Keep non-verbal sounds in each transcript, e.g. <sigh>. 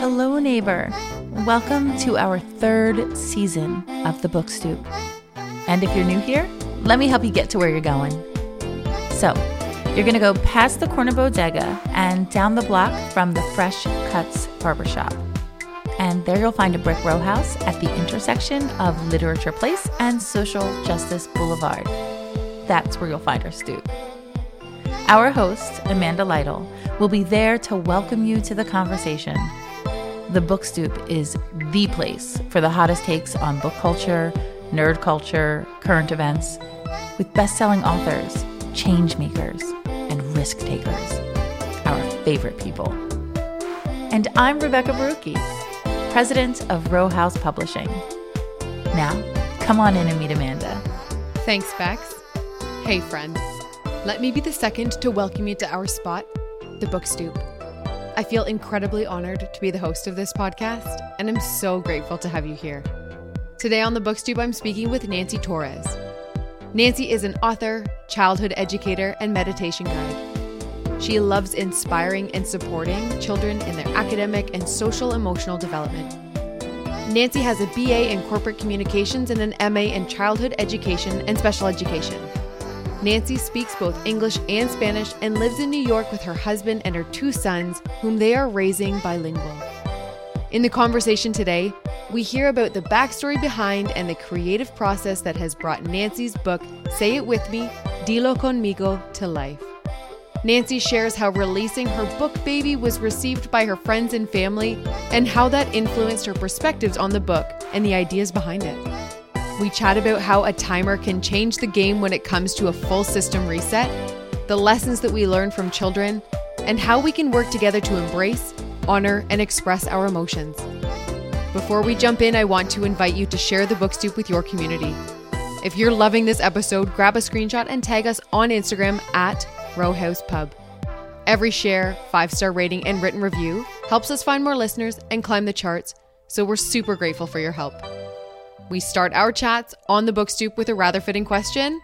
Hello, neighbor. Welcome to our third season of The Book Stoop. And if you're new here, let me help you get to where you're going. So, you're going to go past the corner bodega and down the block from the Fresh Cuts Barbershop. And there you'll find a brick row house at the intersection of Literature Place and Social Justice Boulevard. That's where you'll find our stoop. Our host, Amanda Lytle, will be there to welcome you to the conversation. The Book Stoop is the place for the hottest takes on book culture, nerd culture, current events, with best selling authors, change makers, and risk takers, our favorite people. And I'm Rebecca Barucki, president of Row House Publishing. Now, come on in and meet Amanda. Thanks, Bex. Hey, friends. Let me be the second to welcome you to our spot, the Book Stoop. I feel incredibly honored to be the host of this podcast, and I'm so grateful to have you here. Today on the Book Stoop, I'm speaking with Nancy Torres. Nancy is an author, childhood educator, and meditation guide. She loves inspiring and supporting children in their academic and social emotional development. Nancy has a BA in corporate communications and an MA in childhood education and special education. Nancy speaks both English and Spanish and lives in New York with her husband and her two sons, whom they are raising bilingual. In the conversation today, we hear about the backstory behind and the creative process that has brought Nancy's book, Say It With Me, Dilo Conmigo, to life. Nancy shares how releasing her book baby was received by her friends and family and how that influenced her perspectives on the book and the ideas behind it. We chat about how a timer can change the game when it comes to a full system reset, the lessons that we learn from children, and how we can work together to embrace, honor, and express our emotions. Before we jump in, I want to invite you to share the Book Stoop with your community. If you're loving this episode, grab a screenshot and tag us on Instagram at Rowhouse Pub. Every share, five star rating, and written review helps us find more listeners and climb the charts, so we're super grateful for your help. We start our chats on the book stoop with a rather fitting question.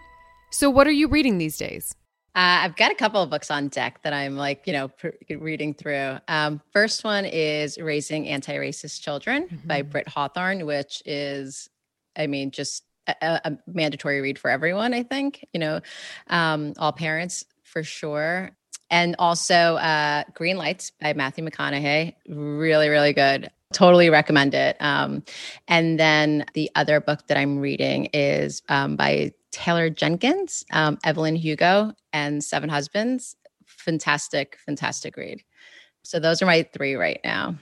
So, what are you reading these days? Uh, I've got a couple of books on deck that I'm like, you know, pr- reading through. Um, first one is Raising Anti Racist Children mm-hmm. by Britt Hawthorne, which is, I mean, just a, a, mandatory read for everyone, I think, you know, um, all parents for sure. And also uh, Green Lights by Matthew McConaughey. Really, really good. Totally recommend it. Um, and then the other book that I'm reading is um, by Taylor Jenkins, um, Evelyn Hugo, and Seven Husbands. Fantastic, fantastic read. So those are my three right now.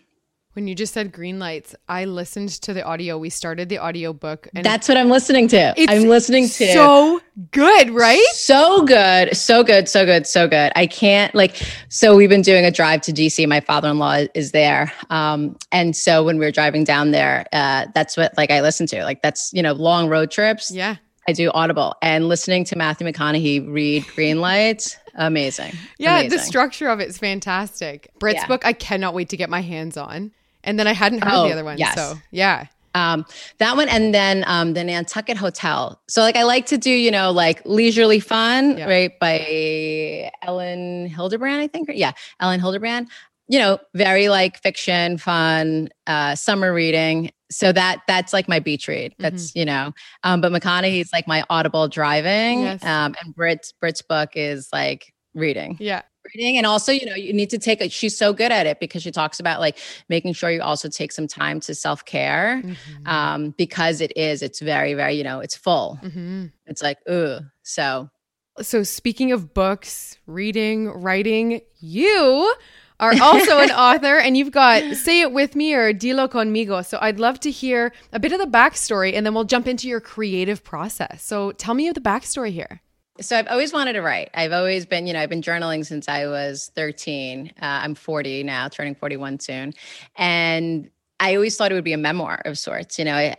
When you just said green lights, I listened to the audio. We started the audio book and That's what I'm listening to. I'm listening to So good, right? So good. So good, so good, so good. I can't like so we've been doing a drive to DC. My father-in-law is there. Um and so when we were driving down there, uh that's what like I listen to. Like that's, you know, long road trips. Yeah. I do Audible and listening to Matthew McConaughey read Green Lights, amazing. Yeah, amazing. the structure of it's fantastic. Britt's yeah. book, I cannot wait to get my hands on. And then I hadn't heard oh, the other one. Yes. So yeah. Um, that one and then um, the Nantucket Hotel. So like I like to do, you know, like leisurely fun, yeah. right? By Elin Hilderbrand, I think. Yeah, Elin Hilderbrand. You know, very like fiction, fun, uh, summer reading. So that that's like my beach read. That's mm-hmm. you know, um, but McConaughey's like my audible driving. Yes. Um, and Brit's Brit's book is like reading. Yeah reading and also you know you need to take it she's so good at it because she talks about like making sure you also take some time to self-care mm-hmm. um because it is it's very very you know it's full mm-hmm. it's like ooh so so speaking of books reading writing you are <laughs> also an author and you've got Say It With Me or Dilo Conmigo. So I'd love to hear a bit of the backstory and then we'll jump into your creative process. So tell me the backstory here. So I've always wanted to write. I've always been, you know, I've been journaling since I was 13. Uh, I'm 40 now, turning 41 soon. And I always thought it would be a memoir of sorts, you know.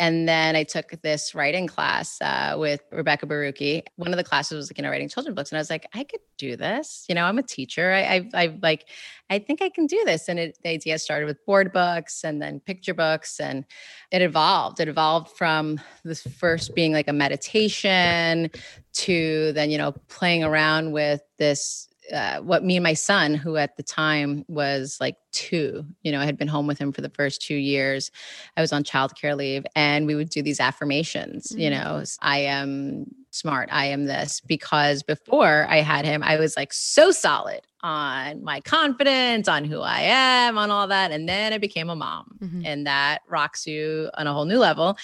And then I took this writing class uh, with Rebecca Barucki. One of the classes was like, you know, writing children's books, and I was like, I could do this. You know, I'm a teacher. I, I, I like, I think I can do this. And it, the idea started with board books and then picture books, and it evolved. It evolved from this first being like a meditation to then, you know, playing around with this uh, what me and my son, who at the time was like two, you know, I had been home with him for the first two years. I was on childcare leave, and we would do these affirmations. Mm-hmm. You know, I am smart. I am this because before I had him, I was like so solid on my confidence, on who I am, on all that. And then I became a mom, mm-hmm. and that rocks you on a whole new level.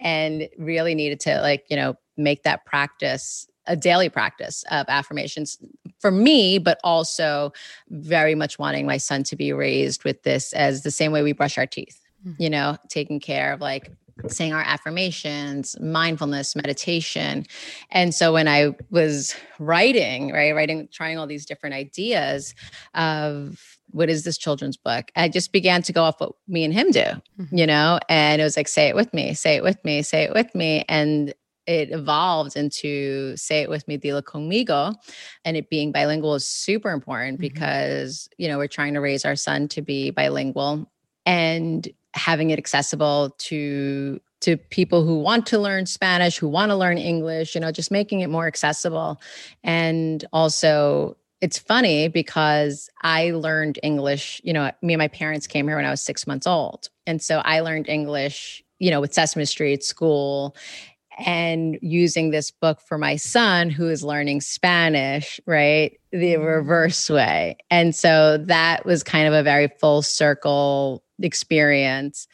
And really needed to like, you know, make that practice a daily practice of affirmations for me, but also very much wanting my son to be raised with this as the same way we brush our teeth, mm-hmm. you know, taking care of like saying our affirmations, mindfulness, meditation. And so when I was writing, right, writing, trying all these different ideas of what is this children's book? I just began to go off what me and him do, mm-hmm. you know, and it was like, say it with me, say it with me, say it with me. And it evolved into say it with me dilo conmigo and it being bilingual is super important mm-hmm. because you know we're trying to raise our son to be bilingual and having it accessible to to people who want to learn spanish who want to learn english you know just making it more accessible and also it's funny because I learned English, you know, me and my parents came here when I was six months old. And so I learned English, you know, with Sesame Street school and using this book for my son who is learning Spanish, right? The mm-hmm. reverse way. And so that was kind of a very full circle experience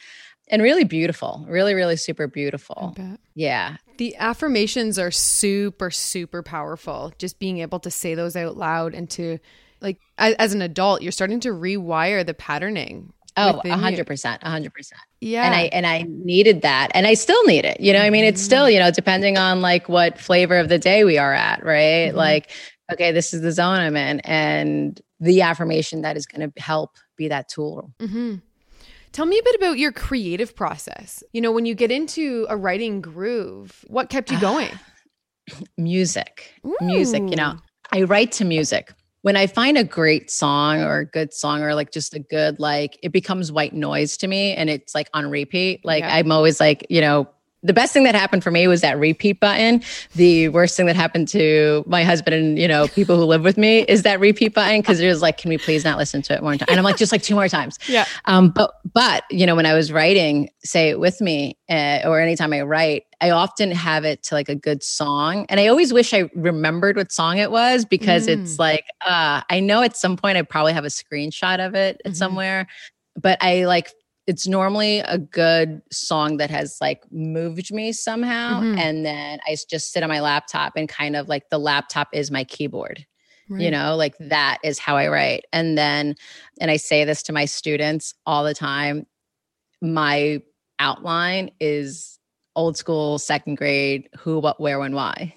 and really beautiful, really, really super beautiful. Yeah. The affirmations are super, super powerful. Just being able to say those out loud and to, like, as, as an adult, you're starting to rewire the patterning, Oh, a hundred percent, a hundred percent. Yeah. And I and I needed that. And I still need it. You know, I mean, it's still, you know, depending on like what flavor of the day we are at, right? Mm-hmm. Like, okay, this is the zone I'm in. And the affirmation that is going to help be that tool. Mm-hmm. Tell me a bit about your creative process. You know, when you get into a writing groove, what kept you going? music. Ooh. Music, you know. I write to music when I find a great song or a good song or like just a good, like it becomes white noise to me and it's like on repeat. Like yeah. I'm always like, you know, the best thing that happened for me was that repeat button. The worst thing that happened to my husband and you know people who live with me is that repeat button because it was like, can we please not listen to it more time? And I'm like, just like two more times. Yeah. Um. But but you know when I was writing, say it with me, uh, or anytime I write, I often have it to like a good song, and I always wish I remembered what song it was because mm. it's like, uh, I know at some point I probably have a screenshot of it mm-hmm. somewhere, but I like it's normally a good song that has like moved me somehow mm-hmm. and then i just sit on my laptop and kind of like the laptop is my keyboard right. you know like that is how i write and then and i say this to my students all the time my outline is old school second grade who what where when why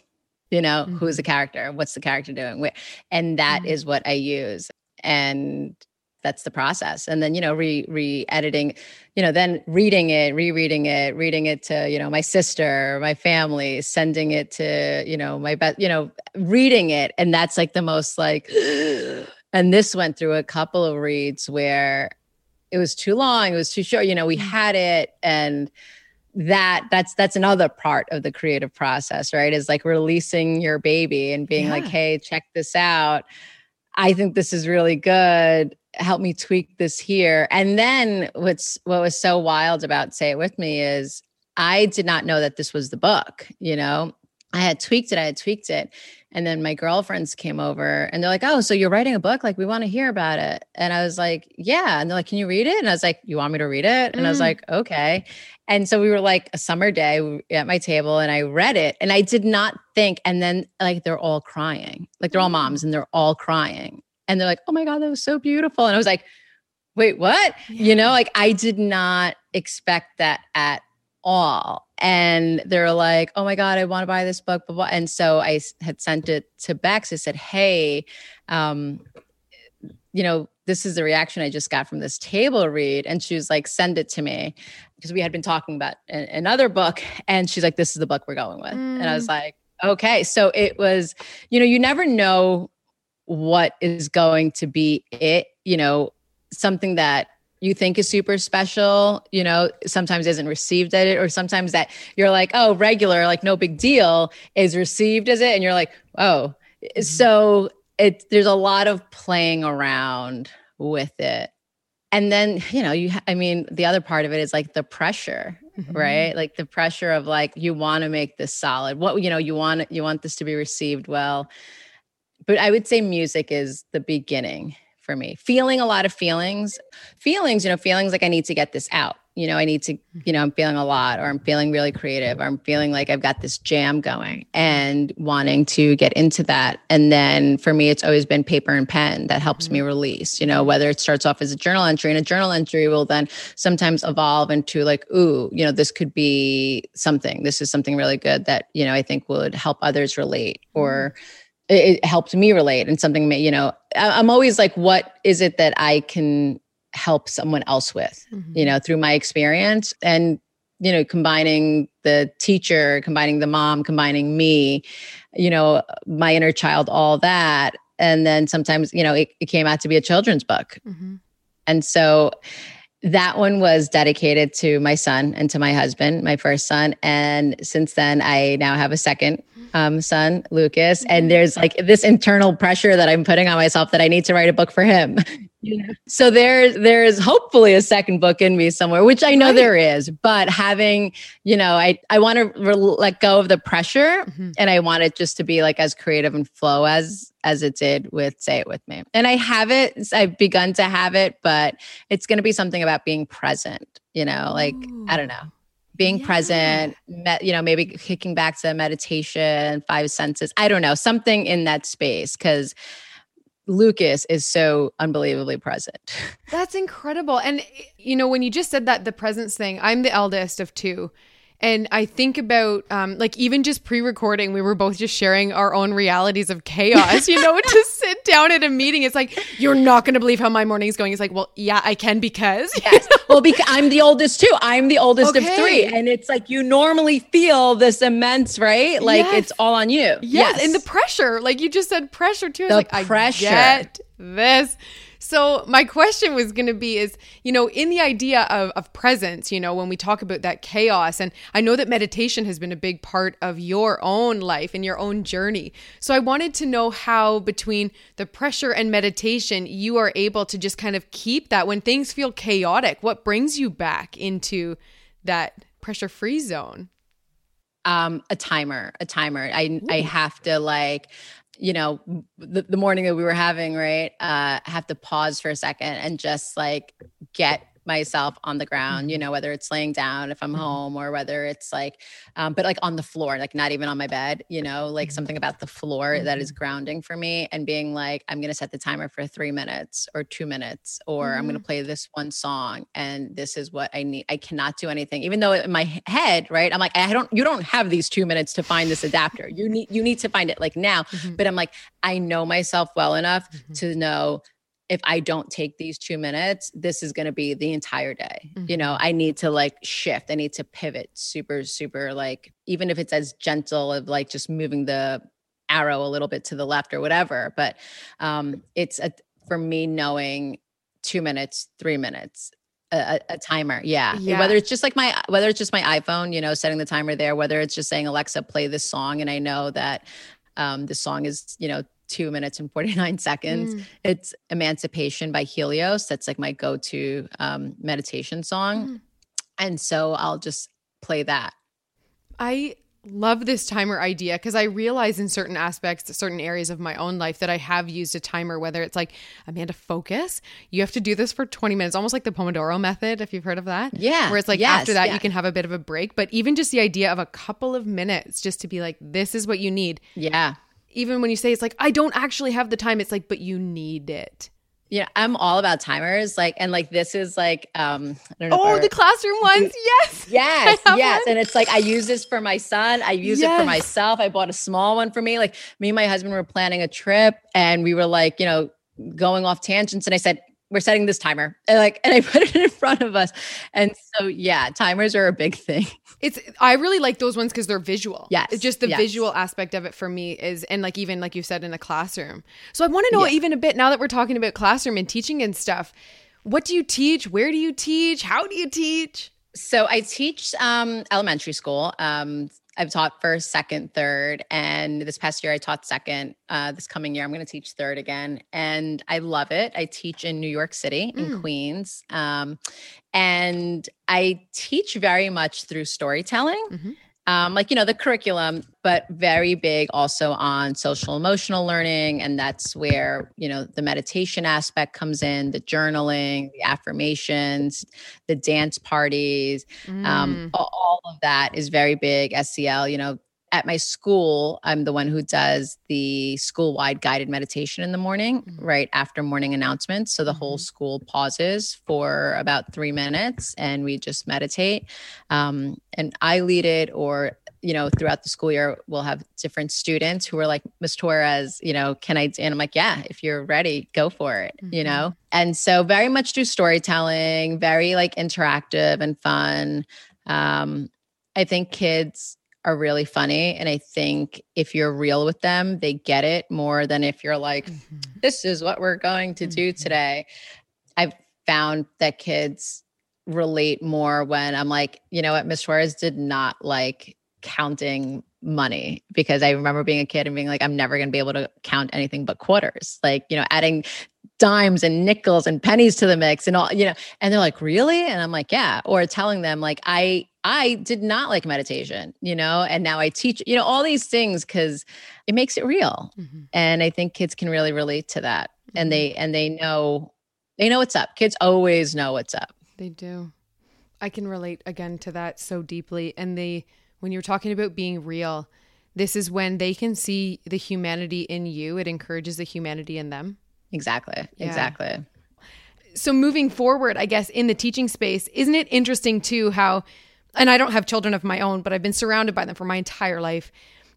you know mm-hmm. who's the character what's the character doing where and that mm-hmm. is what i use and that's the process. And then you know re re-editing you know then reading it rereading it reading it to you know my sister my family sending it to you know my best you know reading it. And that's like the most like <gasps> and this went through a couple of reads where it was too long it was too short you know we mm. had it. And that that's that's another part of the creative process right? Is like releasing your baby and being yeah. like hey check this out. I think this is really good help me tweak this here. And then what's what was so wild about Say It With Me is I did not know that this was the book, you know. I had tweaked it, I had tweaked it. And then my girlfriends came over and they're like, Oh, so you're writing a book? Like, we want to hear about it. And I was like, Yeah. And they're like, Can you read it? And I was like, You want me to read it? And mm. I was mm. like, Okay. And so we were like a summer day at my table and I read it and I did not think. And then, like, they're all crying, like, they're all moms mm. and they're all crying and they're like, oh my God, that was so beautiful. And I was like, wait, what? Yeah. You know, like I did not expect that at all. And they're like, oh my God, I want to buy this book. Blah, blah. And so I had sent it to Bex. I said, hey, um, you know, this is the reaction I just got from this table read. And she was like, send it to me. Because we had been talking about an, another book. And she's like, this is the book we're going with. Mm. And I was mm. like, okay. So it was, you know, you never know what is going to be it, you know, something that you think is super special, you know, sometimes isn't received at it, or sometimes that you're like, oh, regular, like no big deal is received as it. And you're like, oh. Mm-hmm. So it there's a lot of playing around with it. And then, you know, you I mean, the other part of it is like the pressure, Mhm. right? Like the pressure of like you want to make this solid. What you know, you want you want this to be received well. But I would say music is the beginning for me. Feeling a lot of feelings. Feelings, you know, feelings like I need to get this out. You know, I need to, mm-hmm. you know, I'm feeling a lot or I'm feeling really creative or I'm feeling like I've got this jam going and wanting to get into that. And then for me, it's always been paper and pen that helps me mm-hmm. release, you know, whether it starts off as a journal entry and a journal entry will then sometimes evolve into like, ooh, you know, this could be something. This is something really good that, you know, I think would help others relate or mm-hmm. It, it helped me relate and something, you know, I- I'm always like, what is it that I can help someone else with, Mhm. you know, through my experience and, you know, combining the teacher, combining the mom, combining me, you know, my inner child, all that. And then sometimes, you know, it, it came out to be a children's book. Mhm. And so that one was dedicated to my son and to my husband, my first son. And since then, I now have a second um, son, Lucas. And there's like this internal pressure that I'm putting on myself that I need to write a book for him. <laughs> So there, there's hopefully a second book in me somewhere, which I know Right. there is. But having, you know, I I want to re- let go of the pressure, Mhm. and I want it just to be like as creative and flow as as it did with Say It With Me. And I have it. I've begun to have it, but it's going to be something about being present. You know, like I don't know, being Yeah. present. Me, you know, maybe kicking back to meditation, five senses. I don't know, something in that space because. Lucas is so unbelievably present. <laughs> That's incredible. And you know, when you just said that the presence thing, I'm the eldest of two. And I think about um, like even just pre-recording, we were both just sharing our own realities of chaos. You know, <laughs> to sit down at a meeting, it's like you're not going to believe how my morning is going. It's like, well, yeah, I can because Yes. well, because I'm the oldest too. I'm the oldest of three. And it's like you normally feel this immense, right? Like Yes. it's all on you. Yes, yes. and the pressure, like you just said, pressure too. The like, pressure. I get this. So my question was going to be: is you know, in the idea of of presence, you know, when we talk about that chaos, and I know that meditation has been a big part of your own life and your own journey. So I wanted to know how between the pressure and meditation, you are able to just kind of keep that when things feel chaotic. What brings you back into that pressure free zone? um a timer a timer i i have to like you know the, the morning that we were having right uh have to pause for a second and just like get myself on the ground you know whether it's laying down if i'm Mhm. home or whether it's like um but like on the floor like not even on my bed you know like Mhm. something about the floor that is grounding for me and being like i'm going to set the timer for 3 minutes or 2 minutes or i'm going to play this one song and this is what i need i cannot do anything even though in my head right i'm like i don't you don't have these 2 minutes to find this adapter you need you need to find it like now Mhm. but i'm like i know myself well enough Mhm. to know if i don't take these 2 minutes this is going to be the entire day you know i need to like shift i need to pivot super super like even if it's as gentle of like just moving the arrow a little bit to the left or whatever but um it's a for me knowing 2 minutes 3 minutes a, a, timer yeah. Yeah. whether it's just like my whether it's just my iphone you know setting the timer there whether it's just saying alexa play this song and i know that um the song is you know two minutes and 49 <laughs> seconds Mm. it's emancipation by helios that's like my go-to um meditation song Mm. and so i'll just play that I love this timer idea because I realize in certain aspects, certain areas of my own life that I have used a timer, whether it's like, Amanda, focus. You have to do this for 20 minutes, almost like the Pomodoro method, if you've heard of that. yeah Where it's like yes, after that, yeah. you can have a bit of a break. But even just the idea of a couple of minutes just to be like, this is what you need. yeah Even when you say it's like, I don't actually have the time, it's like, but you need it. yeah i'm all about timers like and like this is like um i don't know if Oh, the classroom ones. Yes. <laughs> Yes, yes. one. And it's like I use this for my son. I use it for myself. I bought a small one for me. Like me and my husband were planning a trip and we were like, you know, going off tangents. And I said, we're setting this timer. And like, and I <laughs> put it in front of us. And so yeah, timers are a big thing. It's I really like those ones because they're visual. Yes, It's just the yes. visual aspect of it for me is and like even like you said in a classroom. So I want to know Yeah. even a bit now that we're talking about classroom and teaching and stuff. What do you teach? Where do you teach? How do you teach? So I teach um, elementary school. Um, I've taught first, second, third, and this past year I taught second. Uh, this coming year I'm going to teach third again, and I love it. I teach in New York City, in mm. Queens, um, and I teach very much through storytelling. Mm-hmm um, like you know the curriculum but very big also on social emotional learning and that's where you know the meditation aspect comes in the journaling the affirmations the dance parties um, mm. um, all of that is very big SEL you know at my school, I'm the one who does the school wide guided meditation in the morning, mm-hmm. right after morning announcements. So the mm-hmm. whole school pauses for about three minutes and we just meditate. Um, and I lead it, or you know, throughout the school year, we'll have different students who are like, Miss Torres, you know, can I? And I'm like, yeah, if you're ready, go for it, mm-hmm. you know? And so, very much do storytelling, very like interactive and fun. Um, I think kids are really funny. And I think if you're real with them, they get it more than if you're like, mm-hmm. this is what we're going to do mm-hmm. today. I've found that kids relate more when I'm like, you know what, Miss Suarez did not like counting money because I remember being a kid and being like, I'm never going to be able to count anything but quarters. Like, you know, adding dimes and nickels and pennies to the mix and all, you know, and they're like, really? And I'm like, yeah. Or telling them like, I, I did not like meditation, you know, and now I teach, you know, all these things because it makes it real. Mm-hmm. And I think kids can really relate to that. Mm-hmm. And they, and they know, they know what's up. Kids always know what's up. They do. I can relate again to that so deeply. And they, when you're talking about being real, this is when they can see the humanity in you. It encourages the humanity in them. Exactly. Yeah. Exactly. So moving forward, I guess in the teaching space, isn't it interesting too how and I don't have children of my own, but I've been surrounded by them for my entire life.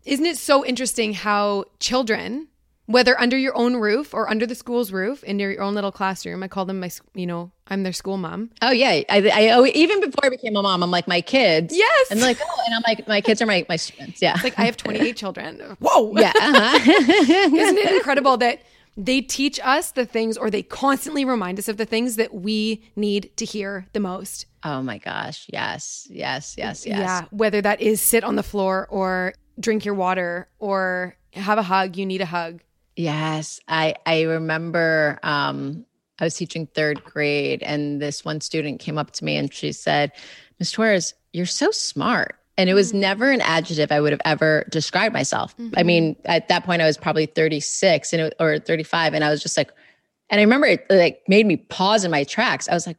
Isn't it so interesting how children, whether under your own roof or under the school's roof in your own little classroom, I call them my, you know, I'm their school mom. Oh yeah, I, I oh, even before I became a mom, I'm like my kids. Yes, and like oh, and I'm like my kids are my my students. Yeah, it's like I have 28 <laughs> children. Whoa, yeah. Uh-huh. <laughs> Isn't it <laughs> incredible that they teach us the things or they constantly remind us of the things that we need to hear the most. Oh my gosh. Yes. Yes. Yes. Yes. Yeah. Whether that is sit on the floor or drink your water or have a hug, you need a hug. Yes. I I remember um I was teaching third grade and this one student came up to me and she said, Miss Torres, you're so smart. And it was mm-hmm. never an adjective I would have ever described myself. Mm-hmm. I mean, at that point, I was probably 36 and it, or 35. And I was just like, and I remember it like made me pause in my tracks. I was like,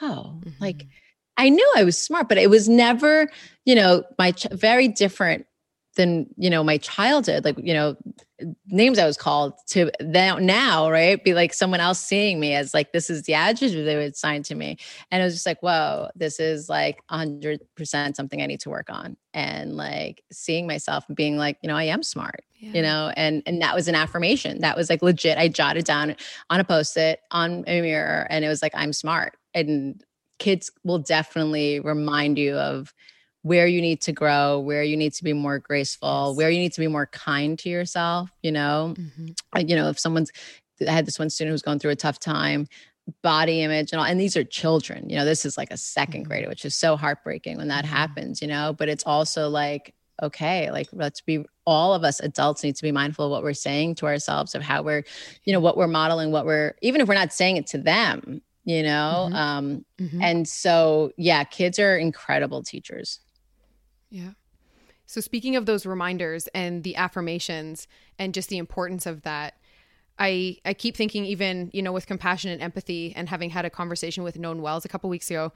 whoa, mm-hmm. like I knew I was smart, but it was never, you know, my ch- very different than you know my childhood like you know names i was called to then now right? Be like someone else seeing me as like this is the adjective they would assign to me. And it was just like whoa this is like 100% something i need to work on. And like seeing myself and being like you know i am smart yeah. you know? And and that was an affirmation. That was like legit. I jotted down on a post-it on a mirror and it was like i'm smart. And kids will definitely remind you of where you need to grow, where you need to be more graceful, yes. where you need to be more kind to yourself. You know, mm-hmm. you know, if someone's, I had this one student who's going through a tough time, body image and all, and these are children. You know, this is like a 2nd mm-hmm. grader, which is so heartbreaking when that mm-hmm. happens. You know, but it's also like okay like let's be all of us adults need to be mindful of what we're saying to ourselves of how we're you know what we're modeling what we're even if we're not saying it to them you know mm-hmm. um mm-hmm. and so yeah kids are incredible teachers yeah. So speaking of those reminders and the affirmations and just the importance of that, I I keep thinking even, you know, with compassion and empathy and having had a conversation with Known Wells a couple weeks ago,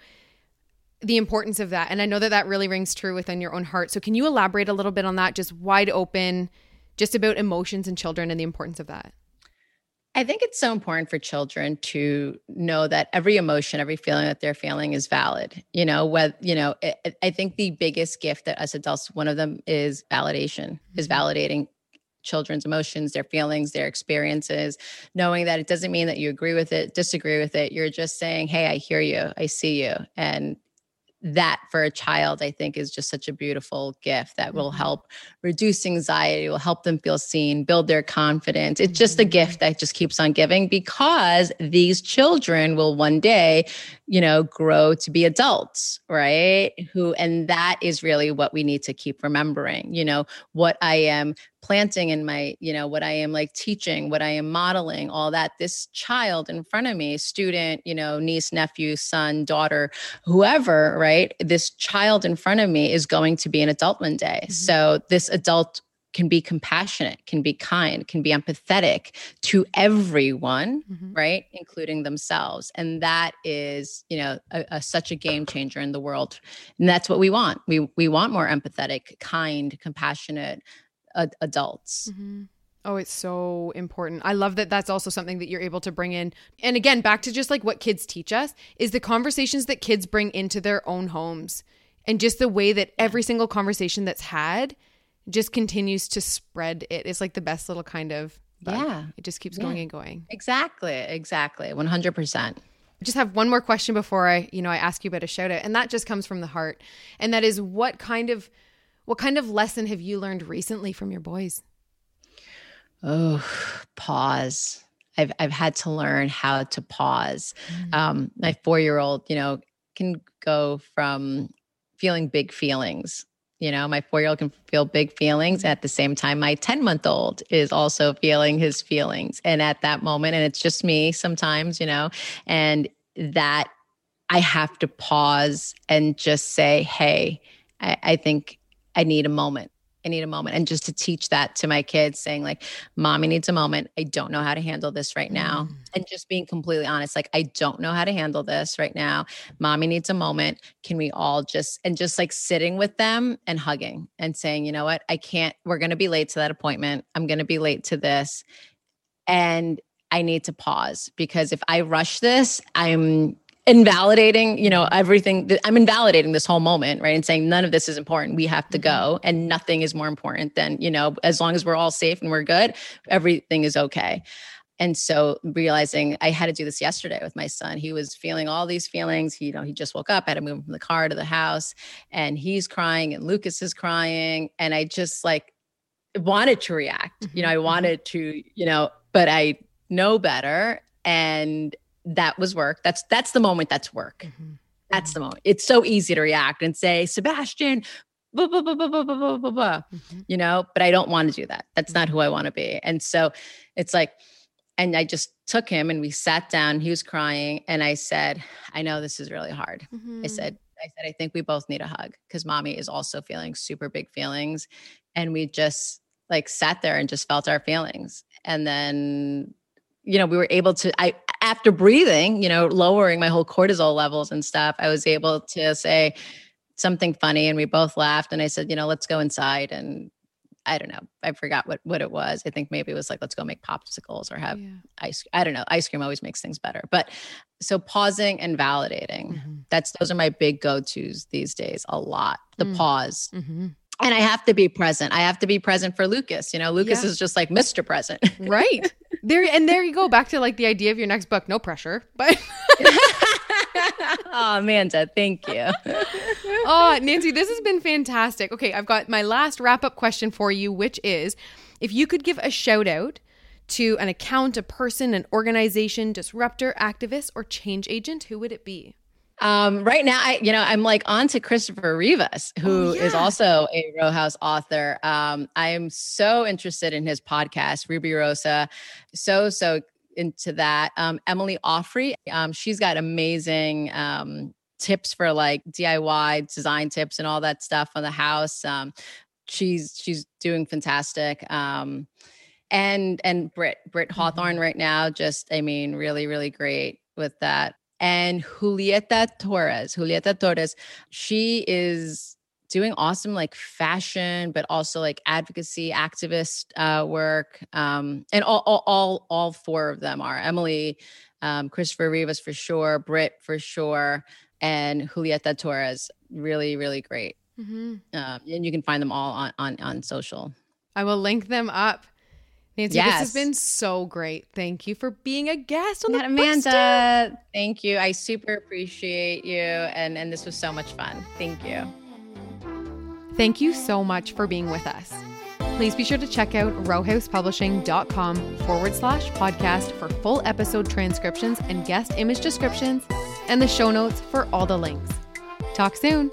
the importance of that. And I know that that really rings true within your own heart. So can you elaborate a little bit on that just wide open just about emotions and children and the importance of that? I think it's so important for children to know that every emotion, every feeling that they're feeling is valid. You know, whether, you know, it, I think the biggest gift that us adults, one of them is validation, mm-hmm. is validating children's emotions, their feelings, their experiences, knowing that it doesn't mean that you agree with it, disagree with it. You're just saying, Hey, I hear you, I see you. And that for a child i think is just such a beautiful gift that will Mhm. help reduce anxiety will help them feel seen build their confidence it's just a Mhm. gift that just keeps on giving because these children will one day you know grow to be adults right who and that is really what we need to keep remembering you know what i am planting in my you know what i am like teaching what i am modeling all that this child in front of me student you know niece nephew son daughter whoever right this child in front of me is going to be an adult one day Mhm. so this adult can be compassionate can be kind can be empathetic to everyone Mhm. right including themselves and that is you know a, a- such a game changer in the world and that's what we want we we want more empathetic kind compassionate ad- adults Mhm. Oh, it's so important. I love that that's also something that you're able to bring in. And again, back to just like what kids teach us is the conversations that kids bring into their own homes and just the way that every single conversation that's had just continues to spread it. It's like the best little kind of bug. Yeah. It just keeps Yeah. going and going. exactly exactly 100% I just have one more question before I, you know, I ask you about a shout out, and that just comes from the heart. And that is what kind of what kind of lesson have you learned recently from your boys? oh pause. I've i've had to learn how to pause. Um my 4-year-old you know can go from feeling big feelings you know my 4-year-old can feel big feelings at the same time my 10 month old is also feeling his feelings. And at that moment and it's just me sometimes you know and that i have to pause and just say hey i, I think i need a moment I need a moment. And just to teach that to my kids, saying, like, mommy needs a moment. I don't know how to handle this right now. Mm. And just being completely honest, like, I don't know how to handle this right now. Mommy needs a moment. Can we all just, and just like sitting with them and hugging and saying, you know what? I can't, we're going to be late to that appointment. I'm going to be late to this. And I need to pause because if I rush this, I'm invalidating, you know, everything. I'm invalidating this whole moment, right? And saying none of this is important. We have to go and nothing is more important than, you know, as long as we're all safe and we're good, everything is okay. And so realizing I had to do this yesterday with my son. He was feeling all these feelings. He, you know, he just woke up, I had to move him from the car to the house and he's crying and Lucas is crying. And I just like wanted to react. You know, Mhm, I wanted to, you know, but I know better. And that was work. That's that's the moment that's work. That's the moment. It's so easy to react and say, Sebastian, blah, blah, blah, blah, blah, blah, blah, blah, Mhm. you know, but I don't want to do that. That's not who I want to be. And so it's like, and I just took him and we sat down. He was crying. And I said, I know this is really hard. I Mhm. said, I said, I think we both need a hug because mommy is also feeling super big feelings. And we just like sat there and just felt our feelings. And then, you know, we were able to, I, after breathing, you know, lowering my whole cortisol levels and stuff, I was able to say something funny and we both laughed. And I said, you know, let's go inside. And I don't know, I forgot what, what it was. I think maybe it was like, let's go make popsicles or have Yeah. ice. I don't know. Ice cream always makes things better. But so pausing and validating Mhm. that's those are my big go-to's these days a lot the Mm. pause Mhm. and i have to be present i have to be present for lucas you know lucas Yeah. is just like mr present Right. <laughs> There and there you go back to like the idea of your next book. No pressure. But <laughs> oh amanda thank you <laughs> oh, Nancy, this has been fantastic. Okay, I've got my last wrap up question for you, which is if you could give a shout out to an account, a person, an organization, disruptor, activist, or change agent, who would it be? Um, right now i you know i'm like on to christopher rivas who is yeah. also a row house author. Um, i am so interested in his podcast ruby rosa. So so into that. Um, emily auffrey um, she's got amazing um, tips for like diy design tips and all that stuff on the house. Um, she's she's doing fantastic. Um, and and Britt Britt Hawthorne right now just I mean really really great with that and Julieta Torres Julieta Torres she is doing awesome like fashion but also like advocacy activist uh, work um, and all, all all all four of them are Emily um, Christopher Rivas for sure Britt for sure and Julieta Torres really really great Mm-hmm. um, and you can find them all on on on social I will link them up. Nancy, yes. this has been so great. Thank you for being a guest on the Amanda. Thank you. I super appreciate you, and and this was so much fun. Thank you. Thank you so much for being with us. Please be sure to check out rowhousepublishing.com forward slash podcast for full episode transcriptions and guest image descriptions, and the show notes for all the links. Talk soon.